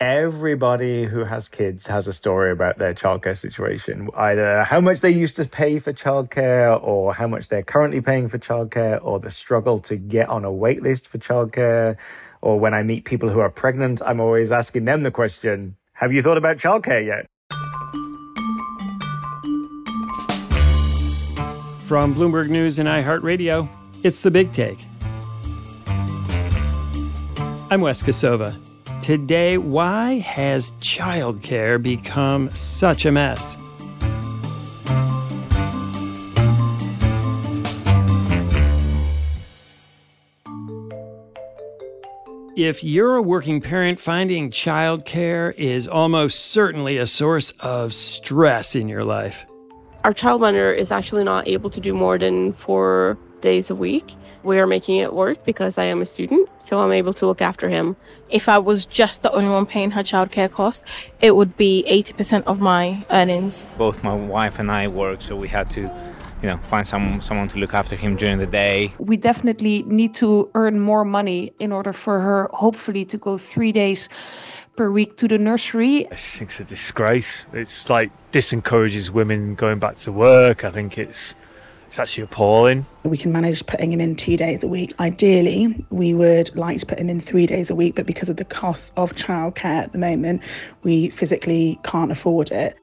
Everybody who has kids has a story about their childcare situation, either how much they used to pay for childcare or how much they're currently paying for childcare or the struggle to get on a wait list for childcare. Or when I meet people who are pregnant, I'm always asking them the question, have you thought about childcare yet? From Bloomberg News and iHeartRadio, it's the big take. I'm Wes Kosova. Today, why has childcare become such a mess? If you're a working parent, finding childcare is almost certainly a source of stress in your life. Our childminder is actually not able to do more than four days a week we are making it work because I am a student, so I'm able to look after him. If I was just the only one paying her childcare cost, it would be 80% of my earnings. Both my wife and I work, so we had to you know find some someone to look after him during the day we definitely need to earn more money in order for her hopefully to go three days per week to the nursery i think it's a disgrace it's like disencourages women going back to work i think it's it's actually appalling. We can manage putting him in two days a week. Ideally, we would like to put him in three days a week, but because of the cost of childcare at the moment, we physically can't afford it.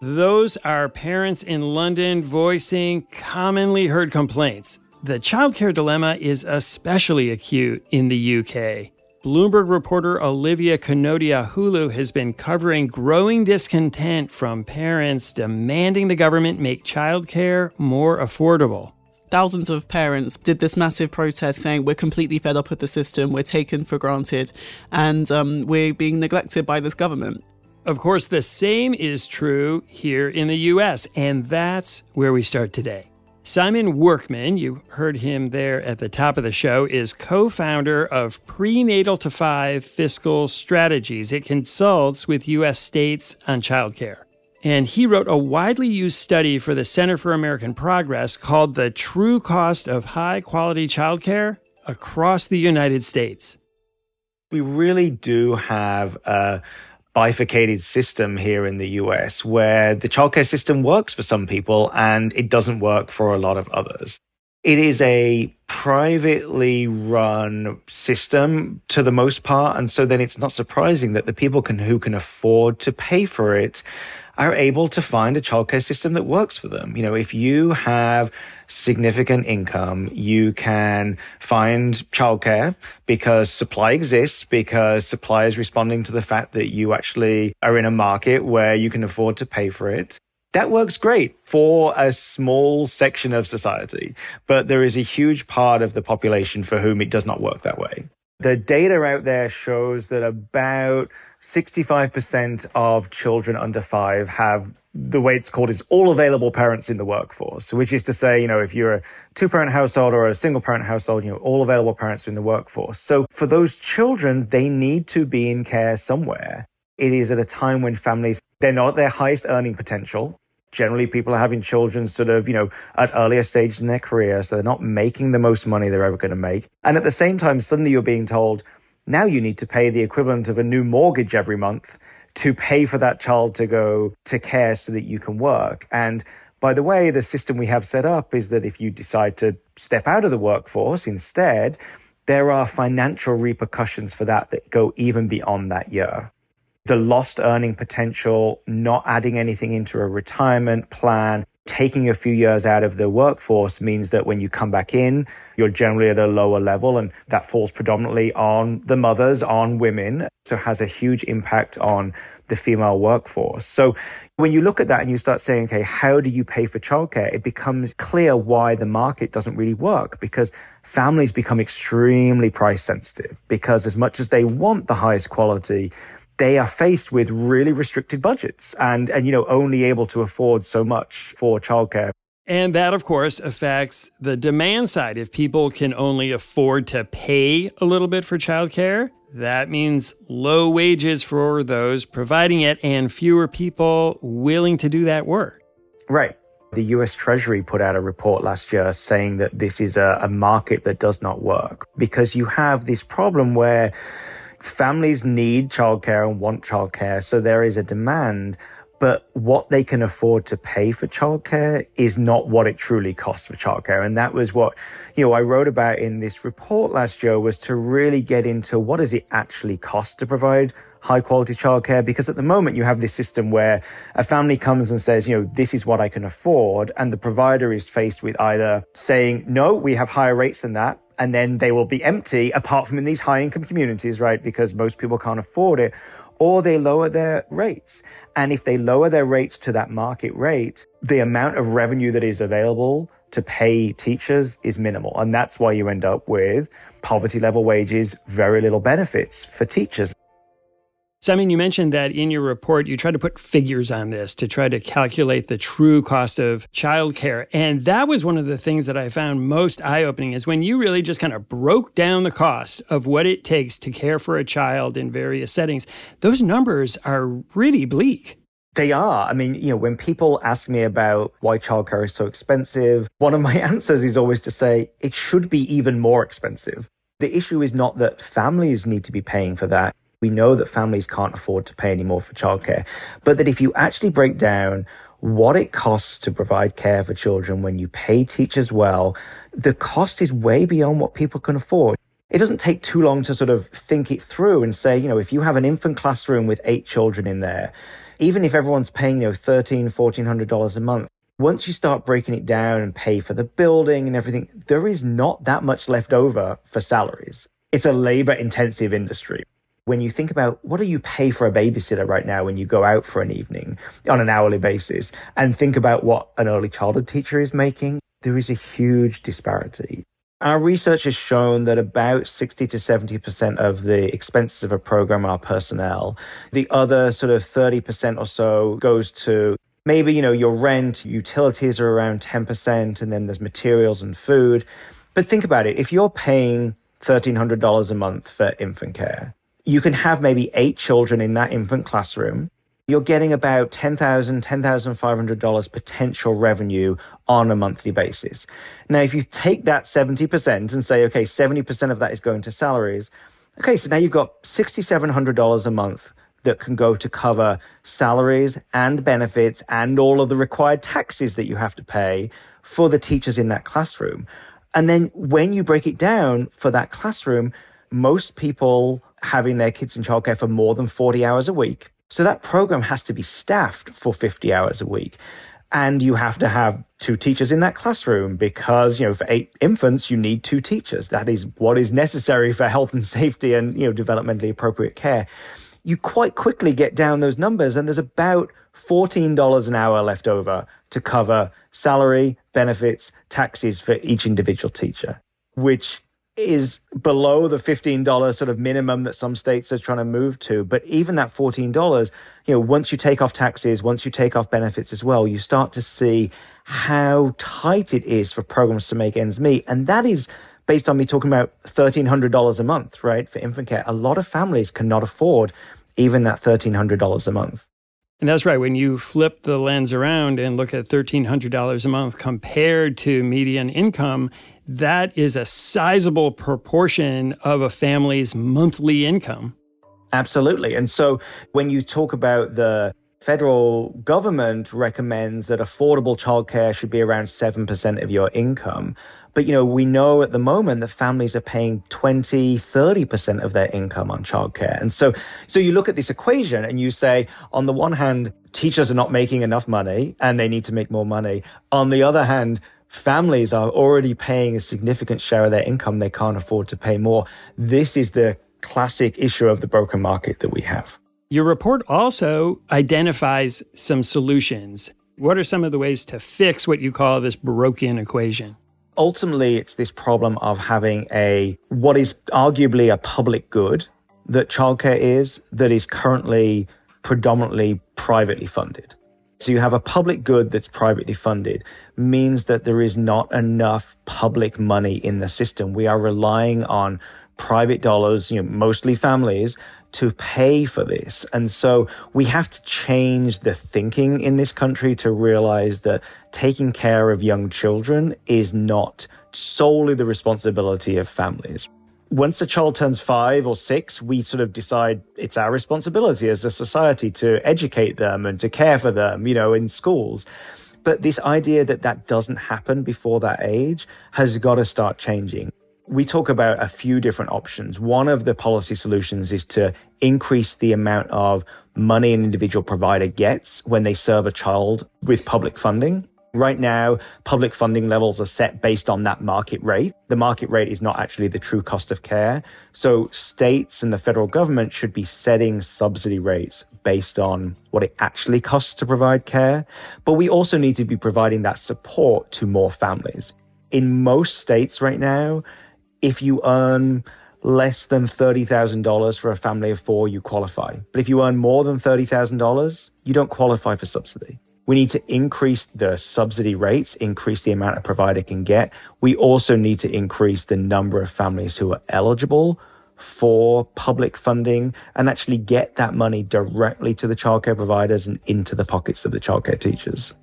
Those are parents in London voicing commonly heard complaints. The childcare dilemma is especially acute in the UK. Bloomberg reporter Olivia Konotey-Ahulu has been covering growing discontent from parents demanding the government make childcare more affordable. Thousands of parents did this massive protest saying we're completely fed up with the system, we're taken for granted, and um, we're being neglected by this government. Of course, the same is true here in the US, and that's where we start today. Simon Workman, you heard him there at the top of the show, is co founder of Prenatal to Five Fiscal Strategies. It consults with U.S. states on childcare. And he wrote a widely used study for the Center for American Progress called The True Cost of High Quality Childcare Across the United States. We really do have a bifurcated system here in the US where the childcare system works for some people and it doesn't work for a lot of others. It is a privately run system to the most part. And so then it's not surprising that the people can, who can afford to pay for it are able to find a childcare system that works for them. You know, if you have significant income, you can find childcare because supply exists, because supply is responding to the fact that you actually are in a market where you can afford to pay for it. That works great for a small section of society, but there is a huge part of the population for whom it does not work that way. The data out there shows that about 65% of children under five have the way it's called is all available parents in the workforce, which is to say, you know, if you're a two parent household or a single parent household, you know, all available parents are in the workforce. So for those children, they need to be in care somewhere. It is at a time when families, they're not their highest earning potential. Generally, people are having children sort of, you know, at earlier stages in their career. So they're not making the most money they're ever going to make. And at the same time, suddenly you're being told, now you need to pay the equivalent of a new mortgage every month to pay for that child to go to care so that you can work. And by the way, the system we have set up is that if you decide to step out of the workforce instead, there are financial repercussions for that that go even beyond that year. The lost earning potential, not adding anything into a retirement plan, taking a few years out of the workforce means that when you come back in, you're generally at a lower level, and that falls predominantly on the mothers, on women. So has a huge impact on the female workforce. So when you look at that and you start saying, okay, how do you pay for childcare? It becomes clear why the market doesn't really work because families become extremely price sensitive because as much as they want the highest quality, they are faced with really restricted budgets and, and, you know, only able to afford so much for childcare. And that, of course, affects the demand side. If people can only afford to pay a little bit for childcare, that means low wages for those providing it and fewer people willing to do that work. Right. The US Treasury put out a report last year saying that this is a, a market that does not work because you have this problem where families need childcare and want childcare. So there is a demand, but what they can afford to pay for childcare is not what it truly costs for childcare. And that was what, you know, I wrote about in this report last year was to really get into what does it actually cost to provide high quality childcare because at the moment you have this system where a family comes and says, you know, this is what I can afford. And the provider is faced with either saying, no, we have higher rates than that and then they will be empty apart from in these high income communities, right? Because most people can't afford it or they lower their rates. And if they lower their rates to that market rate, the amount of revenue that is available to pay teachers is minimal. And that's why you end up with poverty level wages, very little benefits for teachers. Simon, you mentioned that in your report, you tried to put figures on this to try to calculate the true cost of childcare. And that was one of the things that I found most eye opening is when you really just kind of broke down the cost of what it takes to care for a child in various settings. Those numbers are really bleak. They are. I mean, you know, when people ask me about why childcare is so expensive, one of my answers is always to say it should be even more expensive. The issue is not that families need to be paying for that. We know that families can't afford to pay anymore for childcare, but that if you actually break down what it costs to provide care for children when you pay teachers well, the cost is way beyond what people can afford. It doesn't take too long to sort of think it through and say, you know, if you have an infant classroom with eight children in there, even if everyone's paying, you know, $1,300, $1,400 a month, once you start breaking it down and pay for the building and everything, there is not that much left over for salaries. It's a labor intensive industry when you think about what do you pay for a babysitter right now when you go out for an evening on an hourly basis and think about what an early childhood teacher is making, there is a huge disparity. Our research has shown that about 60 to 70% of the expenses of a program are personnel. The other sort of 30% or so goes to maybe, you know, your rent, utilities are around 10%, and then there's materials and food. But think about it. If you're paying $1,300 a month for infant care, you can have maybe eight children in that infant classroom. You're getting about $10,000, $10,500 potential revenue on a monthly basis. Now, if you take that 70% and say, okay, 70% of that is going to salaries, okay, so now you've got $6,700 a month that can go to cover salaries and benefits and all of the required taxes that you have to pay for the teachers in that classroom. And then when you break it down for that classroom, most people having their kids in childcare for more than 40 hours a week. So that program has to be staffed for 50 hours a week. And you have to have two teachers in that classroom because, you know, for eight infants, you need two teachers. That is what is necessary for health and safety and, you know, developmentally appropriate care. You quite quickly get down those numbers and there's about $14 an hour left over to cover salary, benefits, taxes for each individual teacher, which is below the $15 sort of minimum that some states are trying to move to. But even that $14, you know, once you take off taxes, once you take off benefits as well, you start to see how tight it is for programs to make ends meet. And that is based on me talking about $1,300 a month, right? For infant care. A lot of families cannot afford even that $1,300 a month. And that's right. When you flip the lens around and look at $1,300 a month compared to median income, that is a sizable proportion of a family's monthly income. Absolutely. And so when you talk about the federal government recommends that affordable childcare should be around 7% of your income. But, you know, we know at the moment that families are paying 20, 30% of their income on childcare. And so, so you look at this equation and you say, on the one hand, teachers are not making enough money and they need to make more money. On the other hand, families are already paying a significant share of their income. They can't afford to pay more. This is the classic issue of the broken market that we have. Your report also identifies some solutions. What are some of the ways to fix what you call this broken equation? Ultimately, it's this problem of having a what is arguably a public good that childcare is that is currently predominantly privately funded. So you have a public good that's privately funded means that there is not enough public money in the system. We are relying on private dollars, you know, mostly families to pay for this. And so we have to change the thinking in this country to realize that taking care of young children is not solely the responsibility of families. Once a child turns five or six, we sort of decide it's our responsibility as a society to educate them and to care for them, you know, in schools. But this idea that that doesn't happen before that age has got to start changing we talk about a few different options. One of the policy solutions is to increase the amount of money an individual provider gets when they serve a child with public funding. Right now, public funding levels are set based on that market rate. The market rate is not actually the true cost of care. So states and the federal government should be setting subsidy rates based on what it actually costs to provide care. But we also need to be providing that support to more families. In most states right now, if you earn less than $30,000 for a family of four, you qualify. But if you earn more than $30,000, you don't qualify for subsidy. We need to increase the subsidy rates, increase the amount a provider can get. We also need to increase the number of families who are eligible for public funding and actually get that money directly to the childcare providers and into the pockets of the childcare teachers.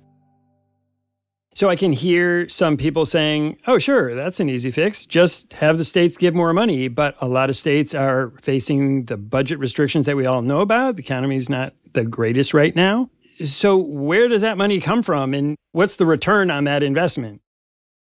So I can hear some people saying, oh, sure, that's an easy fix. Just have the states give more money. But a lot of states are facing the budget restrictions that we all know about. The economy is not the greatest right now. So, where does that money come from? And what's the return on that investment?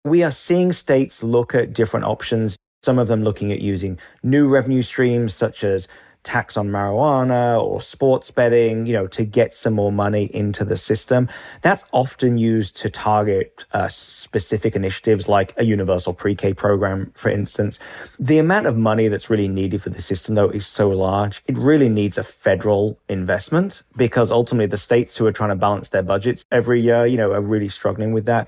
We are seeing states look at different options, some of them looking at using new revenue streams such as tax on marijuana or sports betting, you know, to get some more money into the system. That's often used to target uh, specific initiatives like a universal pre-K program, for instance. The amount of money that's really needed for the system, though, is so large. It really needs a federal investment because ultimately the states who are trying to balance their budgets every year, you know, are really struggling with that.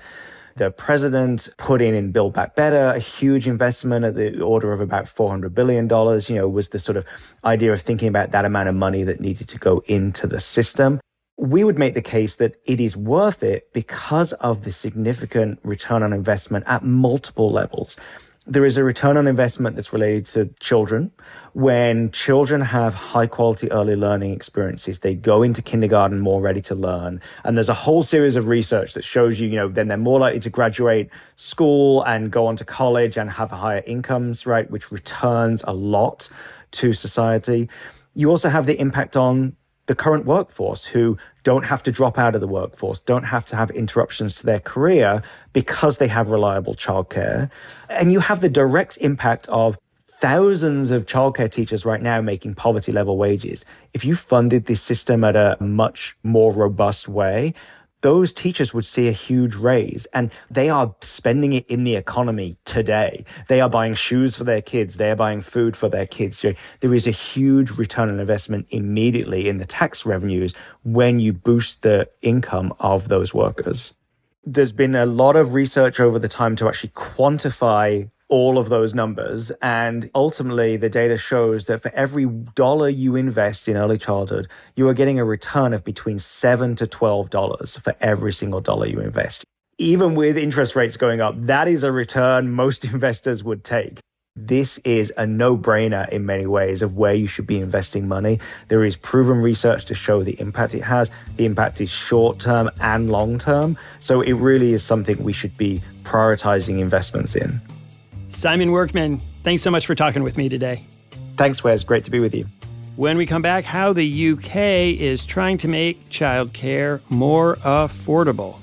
The president put in in Build Back Better a huge investment at the order of about $400 billion, you know, was the sort of idea of thinking about that amount of money that needed to go into the system. We would make the case that it is worth it because of the significant return on investment at multiple levels there is a return on investment that's related to children. When children have high quality early learning experiences, they go into kindergarten more ready to learn. And there's a whole series of research that shows you, you know, then they're more likely to graduate school and go on to college and have higher incomes, right? Which returns a lot to society. You also have the impact on the current workforce who don't have to drop out of the workforce, don't have to have interruptions to their career because they have reliable childcare. And you have the direct impact of thousands of childcare teachers right now making poverty level wages. If you funded this system at a much more robust way, those teachers would see a huge raise and they are spending it in the economy today. They are buying shoes for their kids. They are buying food for their kids. There is a huge return on investment immediately in the tax revenues when you boost the income of those workers. There's been a lot of research over the time to actually quantify all of those numbers. And ultimately, the data shows that for every dollar you invest in early childhood, you are getting a return of between seven to $12 for every single dollar you invest. Even with interest rates going up, that is a return most investors would take. This is a no brainer in many ways of where you should be investing money. There is proven research to show the impact it has. The impact is short term and long term. So it really is something we should be prioritizing investments in. Simon Workman, thanks so much for talking with me today. Thanks, Wes. Great to be with you. When we come back, how the UK is trying to make childcare more affordable.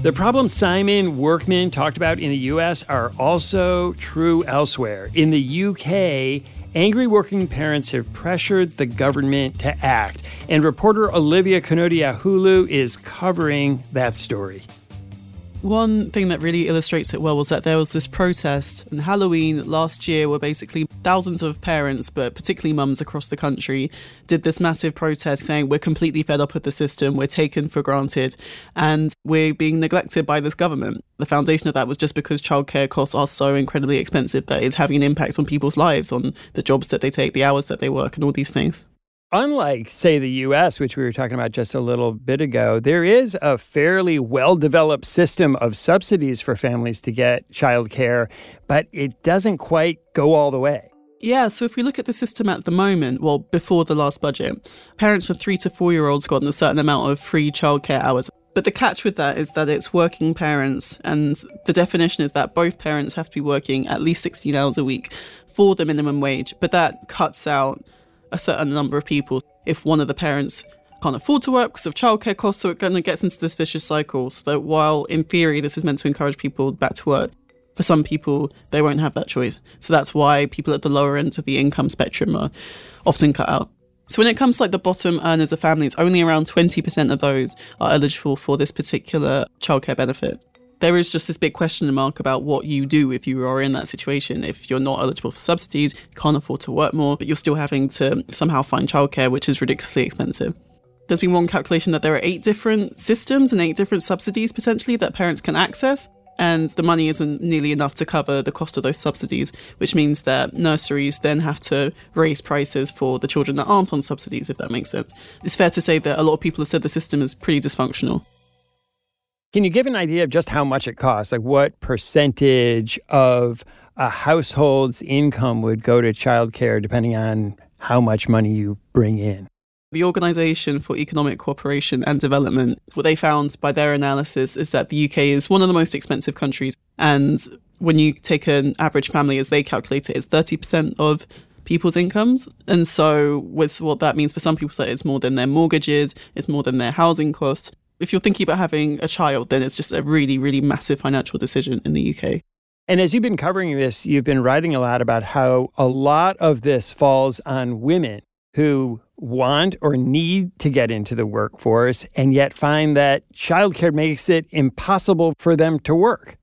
The problems Simon Workman talked about in the US are also true elsewhere. In the UK, angry working parents have pressured the government to act, and reporter Olivia Konotey-Ahulu is covering that story. One thing that really illustrates it well was that there was this protest and Halloween last year where basically thousands of parents, but particularly mums across the country, did this massive protest saying we're completely fed up with the system, we're taken for granted, and we're being neglected by this government. The foundation of that was just because childcare costs are so incredibly expensive that it's having an impact on people's lives, on the jobs that they take, the hours that they work, and all these things. Unlike, say, the US, which we were talking about just a little bit ago, there is a fairly well developed system of subsidies for families to get childcare, but it doesn't quite go all the way. Yeah, so if we look at the system at the moment, well, before the last budget, parents of three to four year olds got a certain amount of free childcare hours. But the catch with that is that it's working parents, and the definition is that both parents have to be working at least 16 hours a week for the minimum wage. But that cuts out a certain number of people. If one of the parents can't afford to work because of childcare costs, so it kind of gets into this vicious cycle. So that while in theory this is meant to encourage people back to work, for some people they won't have that choice. So that's why people at the lower ends of the income spectrum are often cut out. So when it comes to like the bottom earners of families, only around 20% of those are eligible for this particular childcare benefit there is just this big question mark about what you do if you are in that situation. If you're not eligible for subsidies, can't afford to work more, but you're still having to somehow find childcare, which is ridiculously expensive. There's been one calculation that there are eight different systems and eight different subsidies potentially that parents can access. And the money isn't nearly enough to cover the cost of those subsidies, which means that nurseries then have to raise prices for the children that aren't on subsidies, if that makes sense. It's fair to say that a lot of people have said the system is pretty dysfunctional. Can you give an idea of just how much it costs? Like what percentage of a household's income would go to childcare depending on how much money you bring in? The Organisation for Economic Cooperation and Development, what they found by their analysis is that the UK is one of the most expensive countries. And when you take an average family, as they calculate it, it's 30% of people's incomes. And so, with what that means for some people, that it's more than their mortgages, it's more than their housing costs if you're thinking about having a child, then it's just a really, really massive financial decision in the UK. And as you've been covering this, you've been writing a lot about how a lot of this falls on women who want or need to get into the workforce and yet find that childcare makes it impossible for them to work.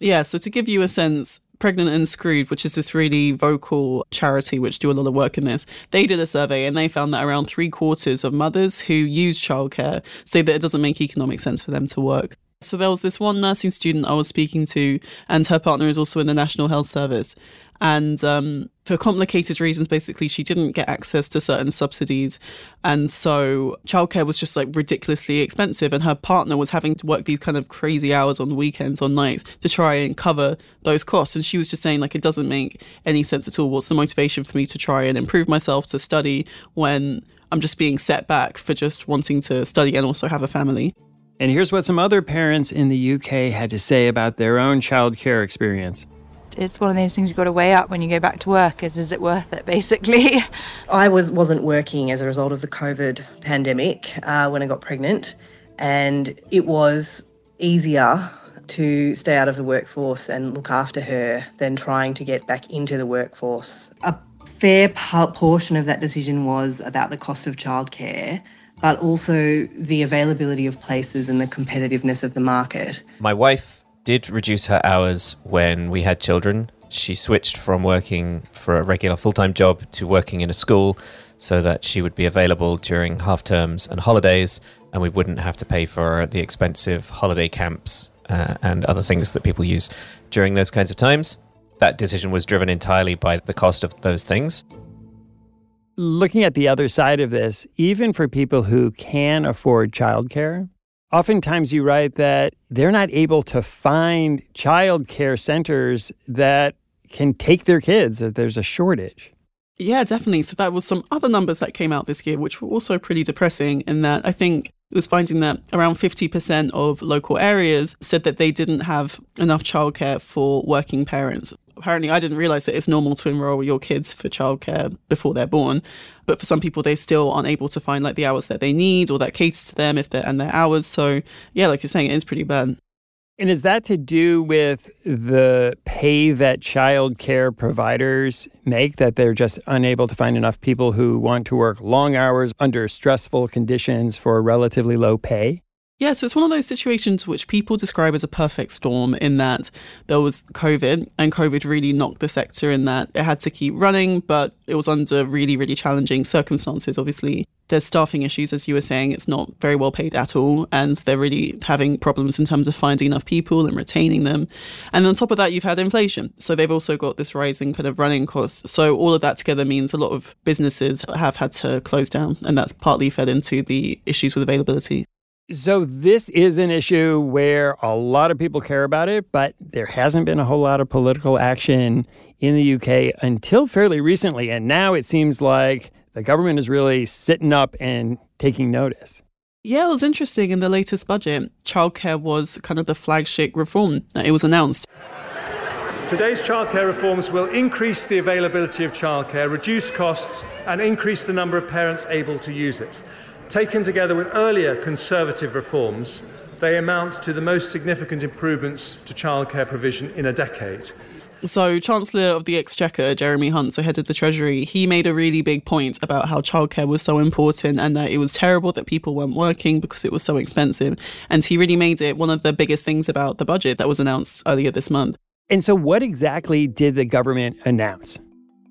Yeah, so to give you a sense, Pregnant and Screwed, which is this really vocal charity which do a lot of work in this, they did a survey and they found that around three quarters of mothers who use childcare say that it doesn't make economic sense for them to work. So there was this one nursing student I was speaking to, and her partner is also in the National Health Service. And um, for complicated reasons, basically, she didn't get access to certain subsidies. And so childcare was just like ridiculously expensive. And her partner was having to work these kind of crazy hours on the weekends, on nights to try and cover those costs. And she was just saying, like, it doesn't make any sense at all. What's the motivation for me to try and improve myself to study when I'm just being set back for just wanting to study and also have a family? And here's what some other parents in the UK had to say about their own childcare experience it's one of those things you've got to weigh up when you go back to work. Is, is it worth it, basically? I was, wasn't working as a result of the COVID pandemic uh, when I got pregnant, and it was easier to stay out of the workforce and look after her than trying to get back into the workforce. A fair portion of that decision was about the cost of childcare but also the availability of places and the competitiveness of the market. My wife did reduce her hours when we had children. She switched from working for a regular full time job to working in a school so that she would be available during half terms and holidays, and we wouldn't have to pay for the expensive holiday camps uh, and other things that people use during those kinds of times. That decision was driven entirely by the cost of those things. Looking at the other side of this, even for people who can afford childcare, oftentimes you write that they're not able to find childcare centers that can take their kids, that there's a shortage. Yeah, definitely. So that was some other numbers that came out this year, which were also pretty depressing in that I think it was finding that around 50% of local areas said that they didn't have enough childcare for working parents. Apparently, I didn't realize that it's normal to enroll your kids for childcare before they're born, but for some people, they still aren't able to find like the hours that they need or that cater to them if they're and their hours. So, yeah, like you're saying, it is pretty bad. And is that to do with the pay that child care providers make, that they're just unable to find enough people who want to work long hours under stressful conditions for relatively low pay? Yeah, so it's one of those situations which people describe as a perfect storm in that there was COVID, and COVID really knocked the sector in that it had to keep running, but it was under really, really challenging circumstances. Obviously, there's staffing issues, as you were saying, it's not very well paid at all, and they're really having problems in terms of finding enough people and retaining them. And on top of that, you've had inflation. So they've also got this rising kind of running costs. So all of that together means a lot of businesses have had to close down, and that's partly fed into the issues with availability. So, this is an issue where a lot of people care about it, but there hasn't been a whole lot of political action in the UK until fairly recently. And now it seems like the government is really sitting up and taking notice. Yeah, it was interesting in the latest budget. Childcare was kind of the flagship reform that it was announced. Today's childcare reforms will increase the availability of childcare, reduce costs, and increase the number of parents able to use it. Taken together with earlier Conservative reforms, they amount to the most significant improvements to childcare provision in a decade. So, Chancellor of the Exchequer, Jeremy Hunt, so head of the Treasury, he made a really big point about how childcare was so important and that it was terrible that people weren't working because it was so expensive. And he really made it one of the biggest things about the budget that was announced earlier this month. And so, what exactly did the government announce?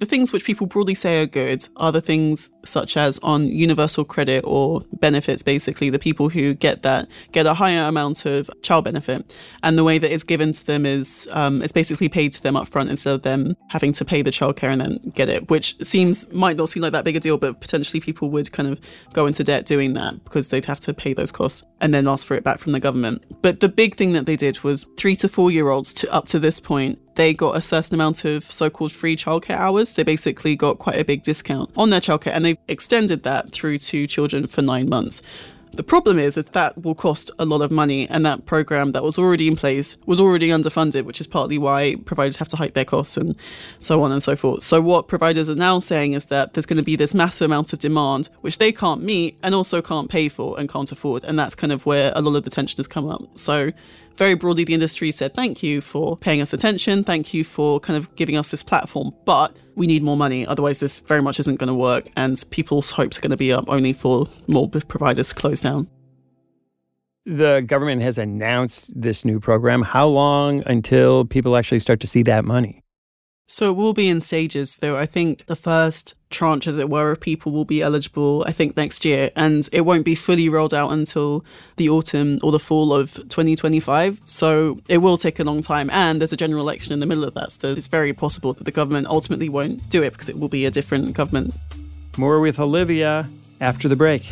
The things which people broadly say are good are the things such as on universal credit or benefits, basically, the people who get that get a higher amount of child benefit. And the way that it's given to them is um, it's basically paid to them up front instead of them having to pay the childcare and then get it, which seems might not seem like that big a deal, but potentially people would kind of go into debt doing that because they'd have to pay those costs and then ask for it back from the government. But the big thing that they did was three to four year olds to up to this point they got a certain amount of so-called free childcare hours. They basically got quite a big discount on their childcare and they've extended that through to children for nine months. The problem is that that will cost a lot of money, and that program that was already in place was already underfunded, which is partly why providers have to hike their costs and so on and so forth. So, what providers are now saying is that there's going to be this massive amount of demand, which they can't meet and also can't pay for and can't afford. And that's kind of where a lot of the tension has come up. So, very broadly, the industry said, thank you for paying us attention. Thank you for kind of giving us this platform. But we need more money. Otherwise, this very much isn't going to work. And people's hopes are going to be up only for more providers to close down. The government has announced this new program. How long until people actually start to see that money? So it will be in stages, though. I think the first tranche, as it were, of people will be eligible, I think, next year. And it won't be fully rolled out until the autumn or the fall of 2025. So it will take a long time. And there's a general election in the middle of that. So it's very possible that the government ultimately won't do it because it will be a different government. More with Olivia after the break.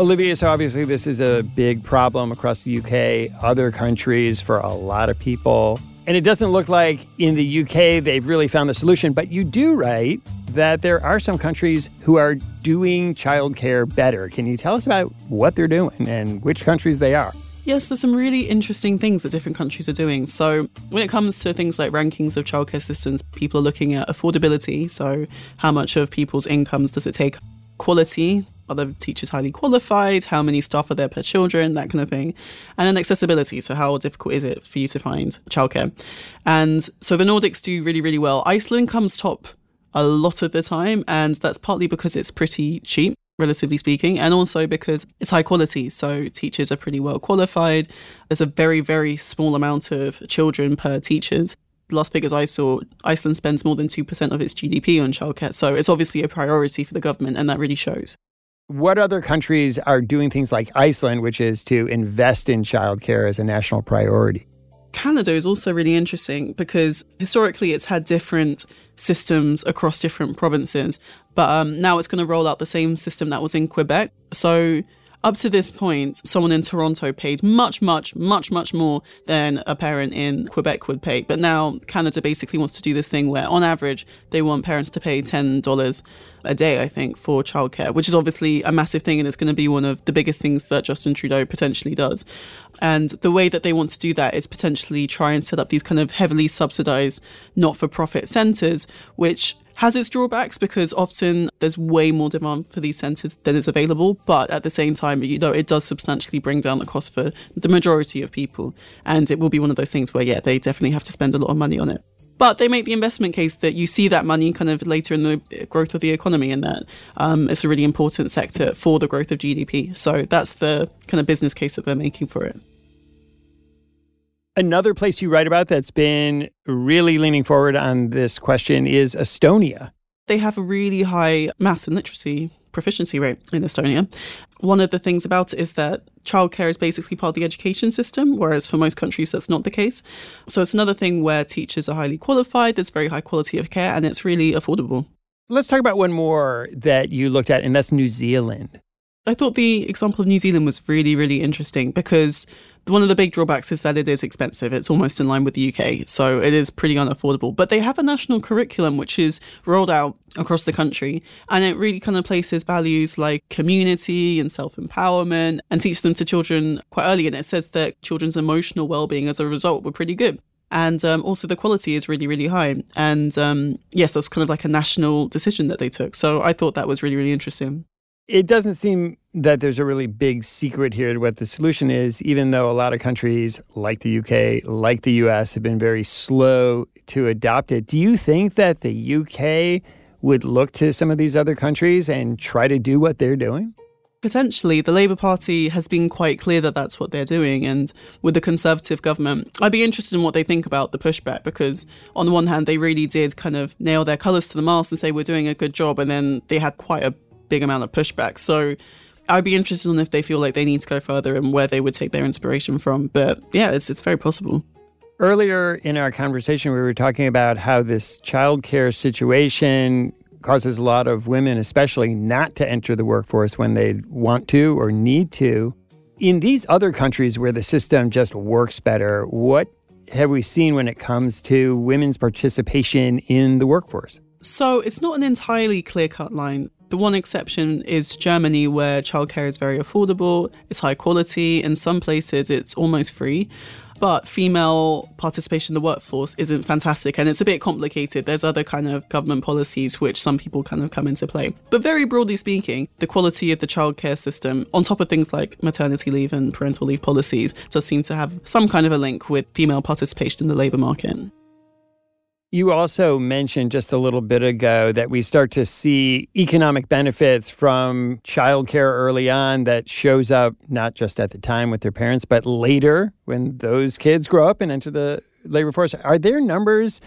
Olivia, so obviously this is a big problem across the UK, other countries for a lot of people. And it doesn't look like in the UK they've really found the solution, but you do write that there are some countries who are doing childcare better. Can you tell us about what they're doing and which countries they are? Yes, there's some really interesting things that different countries are doing. So, when it comes to things like rankings of childcare systems, people are looking at affordability. So, how much of people's incomes does it take? Quality, are the teachers highly qualified? How many staff are there per children? That kind of thing. And then accessibility. So, how difficult is it for you to find childcare? And so the Nordics do really, really well. Iceland comes top a lot of the time, and that's partly because it's pretty cheap relatively speaking, and also because it's high quality. So teachers are pretty well qualified. There's a very, very small amount of children per teachers. The last figures I saw, Iceland spends more than 2% of its GDP on childcare. So it's obviously a priority for the government, and that really shows. What other countries are doing things like Iceland, which is to invest in childcare as a national priority? Canada is also really interesting because historically it's had different systems across different provinces, but um, now it's going to roll out the same system that was in Quebec. So up to this point, someone in Toronto paid much, much, much, much more than a parent in Quebec would pay. But now Canada basically wants to do this thing where, on average, they want parents to pay $10 a day, I think, for childcare, which is obviously a massive thing and it's going to be one of the biggest things that Justin Trudeau potentially does. And the way that they want to do that is potentially try and set up these kind of heavily subsidized not for profit centers, which has its drawbacks because often there's way more demand for these centres than is available. But at the same time, you know, it does substantially bring down the cost for the majority of people. And it will be one of those things where, yeah, they definitely have to spend a lot of money on it. But they make the investment case that you see that money kind of later in the growth of the economy and that um, it's a really important sector for the growth of GDP. So that's the kind of business case that they're making for it. Another place you write about that's been really leaning forward on this question is Estonia. They have a really high maths and literacy proficiency rate in Estonia. One of the things about it is that childcare is basically part of the education system, whereas for most countries that's not the case. So it's another thing where teachers are highly qualified, there's very high quality of care, and it's really affordable. Let's talk about one more that you looked at, and that's New Zealand. I thought the example of New Zealand was really, really interesting because one of the big drawbacks is that it is expensive. It's almost in line with the UK, so it is pretty unaffordable. But they have a national curriculum which is rolled out across the country, and it really kind of places values like community and self empowerment and teaches them to children quite early. And it says that children's emotional well being as a result were pretty good. And um, also, the quality is really, really high. And um, yes, that's kind of like a national decision that they took. So I thought that was really, really interesting. It doesn't seem that there's a really big secret here to what the solution is, even though a lot of countries like the UK, like the US, have been very slow to adopt it. Do you think that the UK would look to some of these other countries and try to do what they're doing? Potentially, the Labour Party has been quite clear that that's what they're doing. And with the Conservative government, I'd be interested in what they think about the pushback because, on the one hand, they really did kind of nail their colours to the mast and say, we're doing a good job. And then they had quite a big amount of pushback. So I'd be interested in if they feel like they need to go further and where they would take their inspiration from. But yeah, it's it's very possible. Earlier in our conversation, we were talking about how this childcare situation causes a lot of women, especially, not to enter the workforce when they want to or need to. In these other countries where the system just works better, what have we seen when it comes to women's participation in the workforce? So it's not an entirely clear cut line. The one exception is Germany, where childcare is very affordable, it's high quality. In some places, it's almost free. But female participation in the workforce isn't fantastic and it's a bit complicated. There's other kind of government policies which some people kind of come into play. But very broadly speaking, the quality of the childcare system, on top of things like maternity leave and parental leave policies, does seem to have some kind of a link with female participation in the labour market. You also mentioned just a little bit ago that we start to see economic benefits from childcare early on that shows up not just at the time with their parents, but later when those kids grow up and enter the labor force. Are there numbers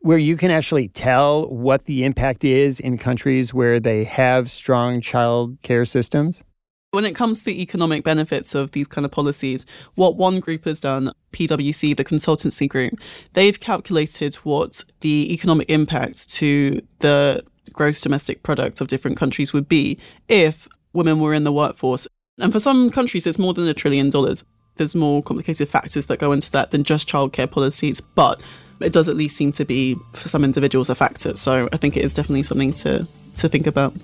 where you can actually tell what the impact is in countries where they have strong childcare systems? When it comes to the economic benefits of these kind of policies, what one group has done, PwC, the consultancy group, they've calculated what the economic impact to the gross domestic product of different countries would be if women were in the workforce. And for some countries, it's more than a trillion dollars. There's more complicated factors that go into that than just childcare policies, but it does at least seem to be, for some individuals, a factor. So I think it is definitely something to, to think about.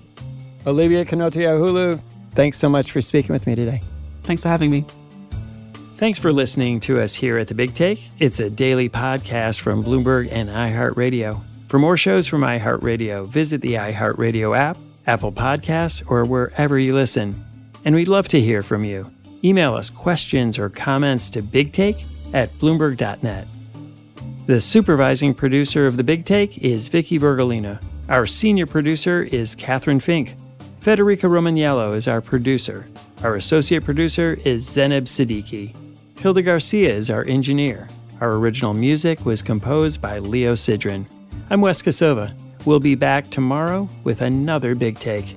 Olivia Konotey-Ahulu, Thanks so much for speaking with me today. Thanks for having me. Thanks for listening to us here at The Big Take. It's a daily podcast from Bloomberg and iHeartRadio. For more shows from iHeartRadio, visit the iHeartRadio app, Apple Podcasts, or wherever you listen. And we'd love to hear from you. Email us questions or comments to bigtake at bloomberg.net. The supervising producer of The Big Take is Vicky Vergolina. Our senior producer is Catherine Fink. Federica Romaniello is our producer. Our associate producer is Zeneb Siddiqui. Hilda Garcia is our engineer. Our original music was composed by Leo Sidran. I'm Wes Kosova. We'll be back tomorrow with another Big Take.